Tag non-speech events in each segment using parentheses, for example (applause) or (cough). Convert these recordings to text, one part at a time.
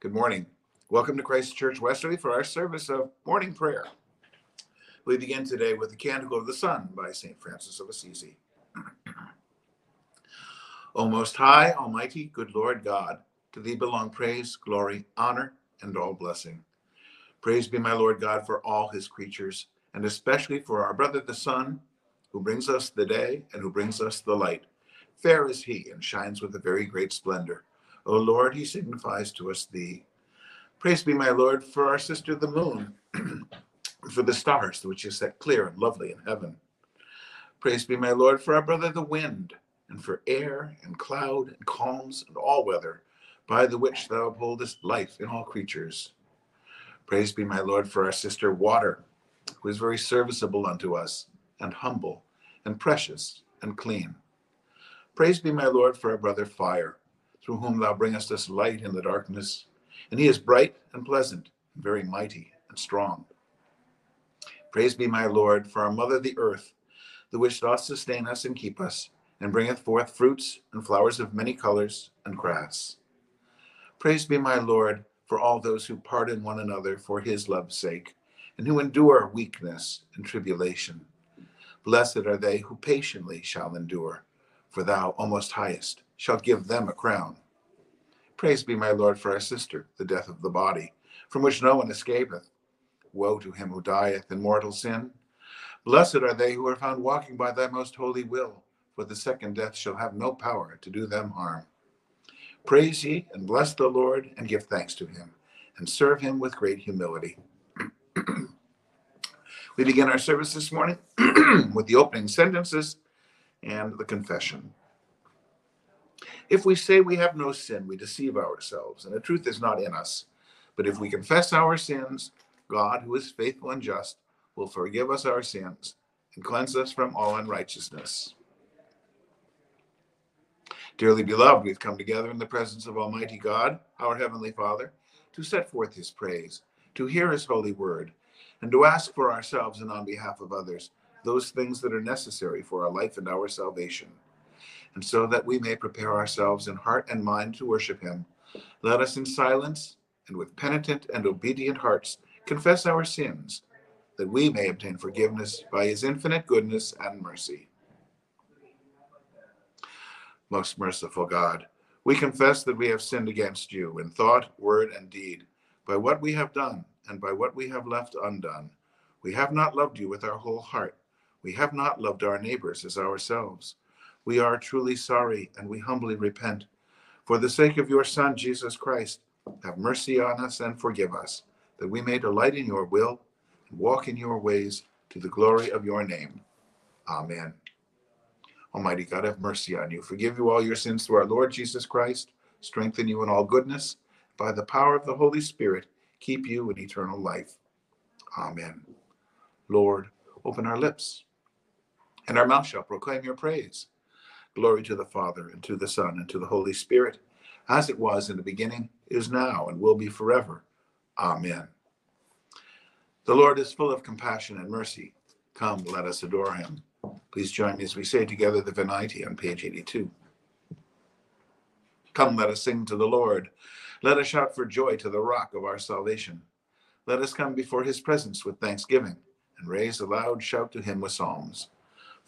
Good morning. Welcome to Christ Church Westerly for our service of morning prayer. We begin today with the Canticle of the Sun by St. Francis of Assisi. (clears throat) o Most High, Almighty, good Lord God, to thee belong praise, glory, honor, and all blessing. Praise be my Lord God for all his creatures, and especially for our brother the sun, who brings us the day and who brings us the light. Fair is he and shines with a very great splendor. O Lord, he signifies to us thee. Praise be, my Lord, for our sister the moon, (clears throat) for the stars which is set clear and lovely in heaven. Praise be, my Lord, for our brother the wind, and for air and cloud and calms and all weather, by the which thou upholdest life in all creatures. Praise be, my Lord, for our sister water, who is very serviceable unto us, and humble, and precious, and clean. Praise be, my Lord, for our brother fire through whom thou bringest us light in the darkness. And he is bright and pleasant, and very mighty and strong. Praise be, my Lord, for our mother the earth, the which doth sustain us and keep us, and bringeth forth fruits and flowers of many colors and grass. Praise be, my Lord, for all those who pardon one another for his love's sake, and who endure weakness and tribulation. Blessed are they who patiently shall endure, for thou, O Most Highest, shalt give them a crown. Praise be, my Lord, for our sister, the death of the body, from which no one escapeth. Woe to him who dieth in mortal sin. Blessed are they who are found walking by thy most holy will, for the second death shall have no power to do them harm. Praise ye and bless the Lord, and give thanks to him, and serve him with great humility. (clears throat) we begin our service this morning (clears throat) with the opening sentences and the confession. If we say we have no sin, we deceive ourselves, and the truth is not in us. But if we confess our sins, God, who is faithful and just, will forgive us our sins and cleanse us from all unrighteousness. Dearly beloved, we've come together in the presence of Almighty God, our Heavenly Father, to set forth His praise, to hear His holy word, and to ask for ourselves and on behalf of others those things that are necessary for our life and our salvation and so that we may prepare ourselves in heart and mind to worship him. Let us in silence and with penitent and obedient hearts confess our sins, that we may obtain forgiveness by his infinite goodness and mercy. Most merciful God, we confess that we have sinned against you in thought, word, and deed, by what we have done and by what we have left undone. We have not loved you with our whole heart. We have not loved our neighbors as ourselves. We are truly sorry and we humbly repent. For the sake of your Son, Jesus Christ, have mercy on us and forgive us, that we may delight in your will and walk in your ways to the glory of your name. Amen. Almighty God, have mercy on you. Forgive you all your sins through our Lord Jesus Christ. Strengthen you in all goodness. By the power of the Holy Spirit, keep you in eternal life. Amen. Lord, open our lips, and our mouth shall proclaim your praise. Glory to the Father, and to the Son, and to the Holy Spirit, as it was in the beginning, is now, and will be forever. Amen. The Lord is full of compassion and mercy. Come, let us adore him. Please join me as we say together the Venite on page 82. Come, let us sing to the Lord. Let us shout for joy to the rock of our salvation. Let us come before his presence with thanksgiving and raise a loud shout to him with psalms.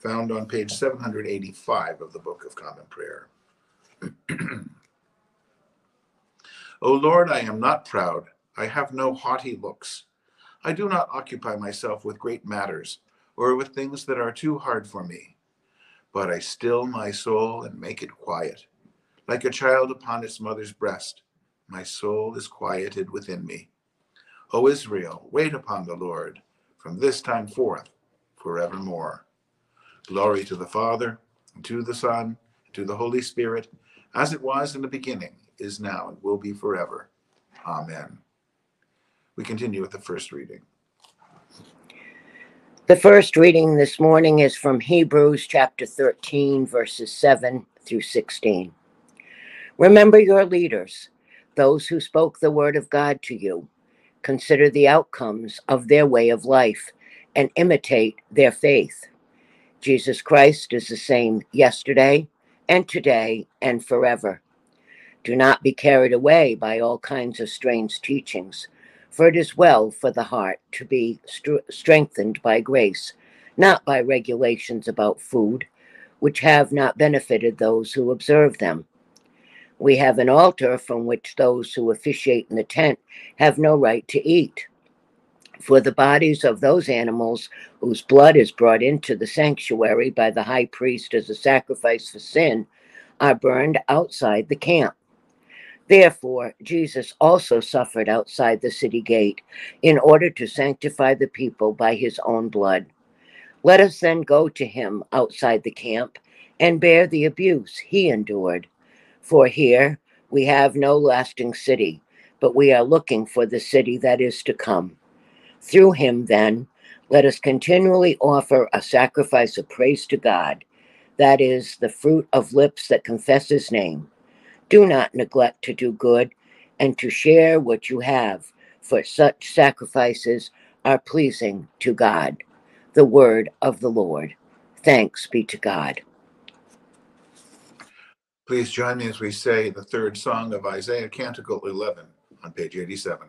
found on page 785 of the Book of Common Prayer. (clears throat) o Lord, I am not proud. I have no haughty looks. I do not occupy myself with great matters or with things that are too hard for me. But I still my soul and make it quiet. Like a child upon its mother's breast, my soul is quieted within me. O Israel, wait upon the Lord from this time forth forevermore. Glory to the Father, and to the Son, and to the Holy Spirit, as it was in the beginning, is now, and will be forever. Amen. We continue with the first reading. The first reading this morning is from Hebrews chapter 13, verses 7 through 16. Remember your leaders, those who spoke the word of God to you. Consider the outcomes of their way of life and imitate their faith. Jesus Christ is the same yesterday and today and forever. Do not be carried away by all kinds of strange teachings, for it is well for the heart to be str- strengthened by grace, not by regulations about food, which have not benefited those who observe them. We have an altar from which those who officiate in the tent have no right to eat. For the bodies of those animals whose blood is brought into the sanctuary by the high priest as a sacrifice for sin are burned outside the camp. Therefore, Jesus also suffered outside the city gate in order to sanctify the people by his own blood. Let us then go to him outside the camp and bear the abuse he endured. For here we have no lasting city, but we are looking for the city that is to come. Through him, then, let us continually offer a sacrifice of praise to God, that is, the fruit of lips that confess his name. Do not neglect to do good and to share what you have, for such sacrifices are pleasing to God. The word of the Lord. Thanks be to God. Please join me as we say the third song of Isaiah Canticle 11 on page 87.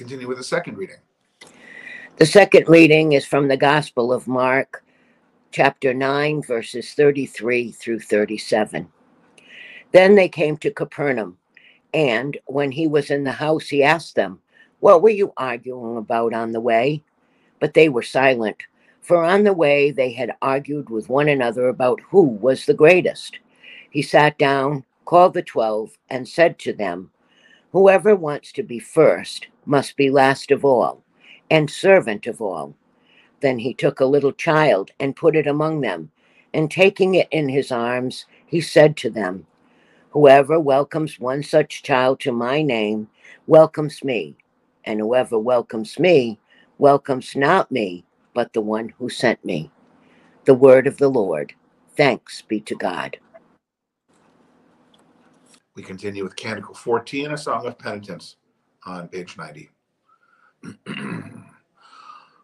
Continue with the second reading. The second reading is from the Gospel of Mark, chapter 9, verses 33 through 37. Then they came to Capernaum, and when he was in the house, he asked them, What were you arguing about on the way? But they were silent, for on the way they had argued with one another about who was the greatest. He sat down, called the twelve, and said to them, Whoever wants to be first must be last of all, and servant of all. Then he took a little child and put it among them, and taking it in his arms, he said to them, Whoever welcomes one such child to my name welcomes me, and whoever welcomes me welcomes not me, but the one who sent me. The word of the Lord. Thanks be to God. We continue with Canticle 14, a song of penitence on page 90. (clears throat)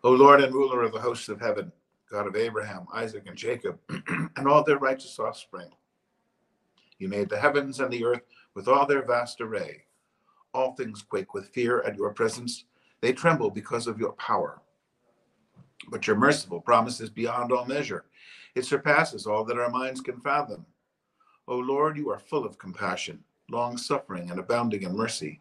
o Lord and ruler of the hosts of heaven, God of Abraham, Isaac, and Jacob, (clears throat) and all their righteous offspring, you made the heavens and the earth with all their vast array. All things quake with fear at your presence. They tremble because of your power. But your merciful promise is beyond all measure. It surpasses all that our minds can fathom. O Lord, you are full of compassion, long suffering, and abounding in mercy.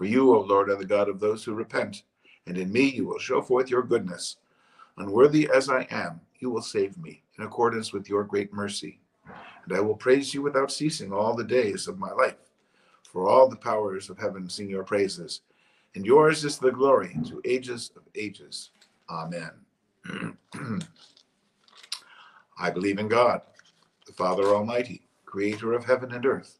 For you, O Lord, are the God of those who repent, and in me you will show forth your goodness. Unworthy as I am, you will save me in accordance with your great mercy. And I will praise you without ceasing all the days of my life. For all the powers of heaven sing your praises, and yours is the glory to ages of ages. Amen. (clears throat) I believe in God, the Father Almighty, creator of heaven and earth.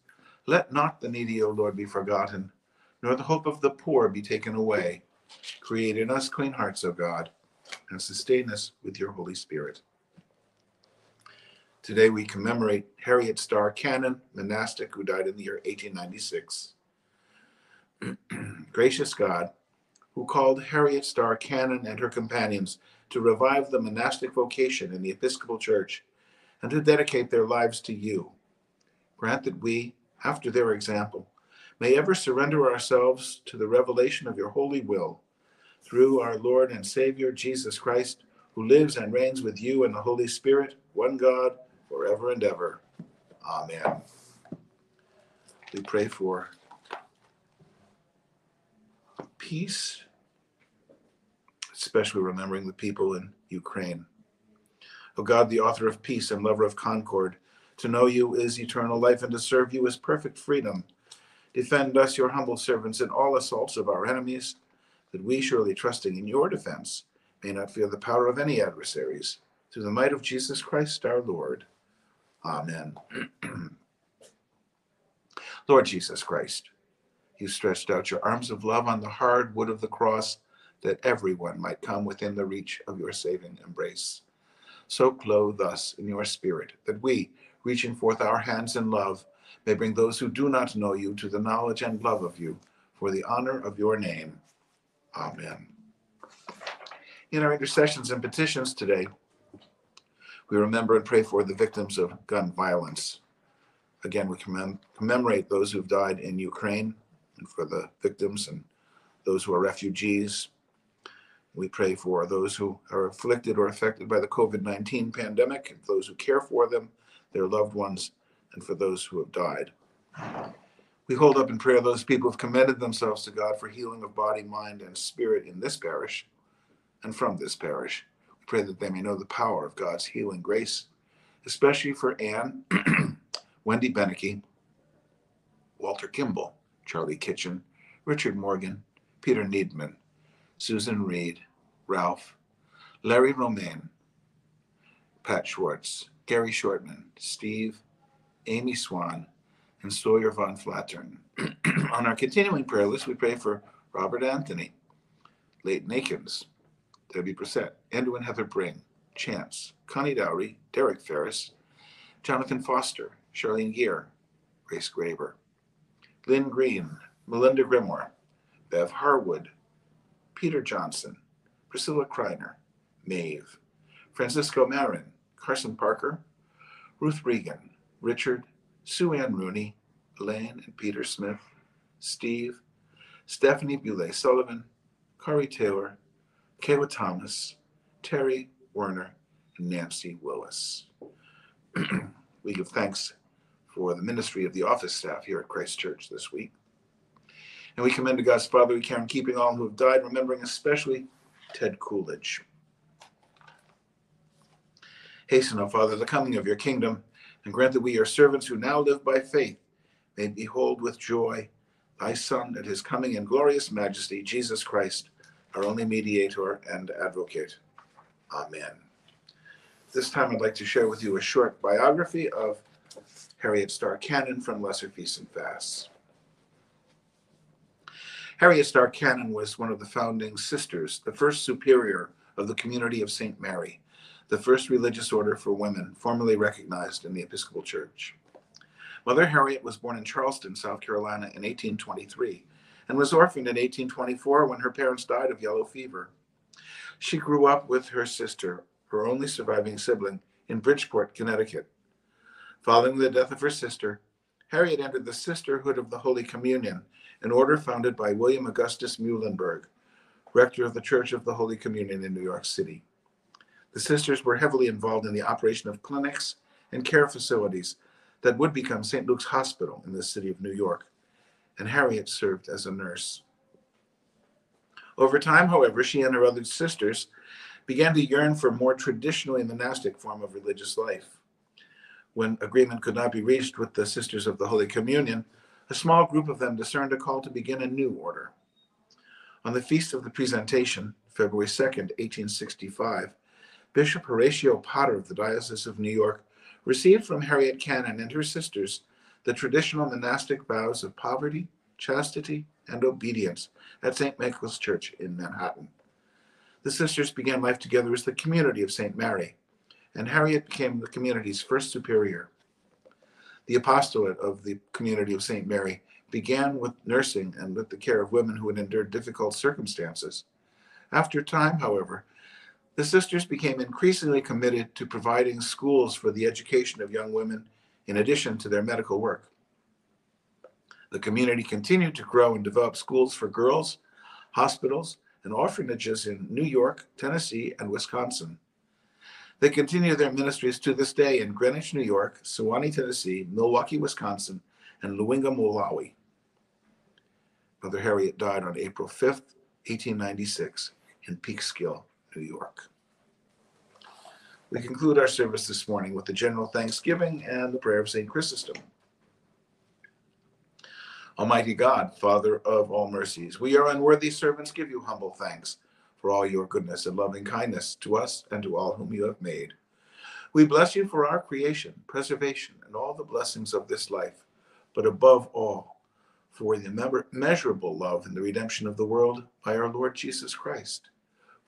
Let not the needy, O Lord, be forgotten, nor the hope of the poor be taken away. Create in us clean hearts, O God, and sustain us with your Holy Spirit. Today we commemorate Harriet Starr Cannon, monastic who died in the year 1896. (clears throat) Gracious God, who called Harriet Starr Cannon and her companions to revive the monastic vocation in the Episcopal Church and to dedicate their lives to you, grant that we, after their example, may ever surrender ourselves to the revelation of your holy will through our Lord and Savior Jesus Christ, who lives and reigns with you and the Holy Spirit, one God, forever and ever. Amen. We pray for peace, especially remembering the people in Ukraine. O God, the author of peace and lover of concord, to know you is eternal life, and to serve you is perfect freedom. Defend us, your humble servants, in all assaults of our enemies, that we, surely trusting in your defense, may not fear the power of any adversaries. Through the might of Jesus Christ our Lord. Amen. (clears throat) Lord Jesus Christ, you stretched out your arms of love on the hard wood of the cross that everyone might come within the reach of your saving embrace. So clothe us in your spirit that we, reaching forth our hands in love, may bring those who do not know you to the knowledge and love of you for the honor of your name. Amen. In our intercessions and petitions today, we remember and pray for the victims of gun violence. Again, we commem- commemorate those who've died in Ukraine and for the victims and those who are refugees. We pray for those who are afflicted or affected by the COVID 19 pandemic, and those who care for them, their loved ones, and for those who have died. We hold up in prayer those people who have commended themselves to God for healing of body, mind, and spirit in this parish and from this parish. We pray that they may know the power of God's healing grace, especially for Anne, (clears throat) Wendy Beneke, Walter Kimball, Charlie Kitchen, Richard Morgan, Peter Needman, Susan Reed, Ralph, Larry Romaine, Pat Schwartz, Gary Shortman, Steve, Amy Swan, and Sawyer Von Flattern. (clears throat) On our continuing prayer list, we pray for Robert Anthony, Leighton Akins, Debbie Brissett, and Heather Bring, Chance, Connie Dowry, Derek Ferris, Jonathan Foster, Charlene Gear, Grace Graber, Lynn Green, Melinda Grimore, Bev Harwood, Peter Johnson, Priscilla Kreiner, Maeve, Francisco Marin, Carson Parker, Ruth Regan, Richard, Sue Ann Rooney, Elaine and Peter Smith, Steve, Stephanie Bule Sullivan, Kari Taylor, Kayla Thomas, Terry Werner, and Nancy Willis. (clears throat) we give thanks for the ministry of the office staff here at Christ Church this week. And we commend to God's fatherly care in keeping all who have died, remembering especially Ted Coolidge. Hasten, O Father, the coming of your kingdom, and grant that we, your servants who now live by faith, may behold with joy thy Son at his coming in glorious majesty, Jesus Christ, our only mediator and advocate. Amen. This time I'd like to share with you a short biography of Harriet Starr Cannon from Lesser Feasts and Fasts. Harriet Starr Cannon was one of the founding sisters, the first superior of the community of St. Mary, the first religious order for women formally recognized in the Episcopal Church. Mother Harriet was born in Charleston, South Carolina in 1823 and was orphaned in 1824 when her parents died of yellow fever. She grew up with her sister, her only surviving sibling, in Bridgeport, Connecticut. Following the death of her sister, Harriet entered the Sisterhood of the Holy Communion, an order founded by William Augustus Muhlenberg, rector of the Church of the Holy Communion in New York City. The sisters were heavily involved in the operation of clinics and care facilities that would become St. Luke's Hospital in the city of New York, and Harriet served as a nurse. Over time, however, she and her other sisters began to yearn for a more traditionally monastic form of religious life. When agreement could not be reached with the Sisters of the Holy Communion, a small group of them discerned a call to begin a new order. On the Feast of the Presentation, February 2nd, 1865, Bishop Horatio Potter of the Diocese of New York received from Harriet Cannon and her sisters the traditional monastic vows of poverty, chastity, and obedience at St. Michael's Church in Manhattan. The sisters began life together as the community of St. Mary, and Harriet became the community's first superior. The apostolate of the community of St. Mary began with nursing and with the care of women who had endured difficult circumstances. After time, however, the sisters became increasingly committed to providing schools for the education of young women in addition to their medical work. The community continued to grow and develop schools for girls, hospitals, and orphanages in New York, Tennessee, and Wisconsin. They continue their ministries to this day in Greenwich, New York, Sewanee, Tennessee, Milwaukee, Wisconsin, and Luwinga, Malawi. Mother Harriet died on April 5th, 1896, in Peekskill, New York. We conclude our service this morning with the general thanksgiving and the prayer of St. Chrysostom. Almighty God, Father of all mercies, we, your unworthy servants, give you humble thanks for all your goodness and loving kindness to us and to all whom you have made. We bless you for our creation, preservation, and all the blessings of this life, but above all, for the immeasurable love and the redemption of the world by our Lord Jesus Christ,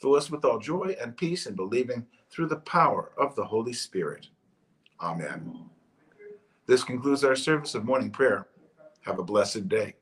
fill us with all joy and peace in believing through the power of the Holy Spirit. Amen. This concludes our service of morning prayer. Have a blessed day.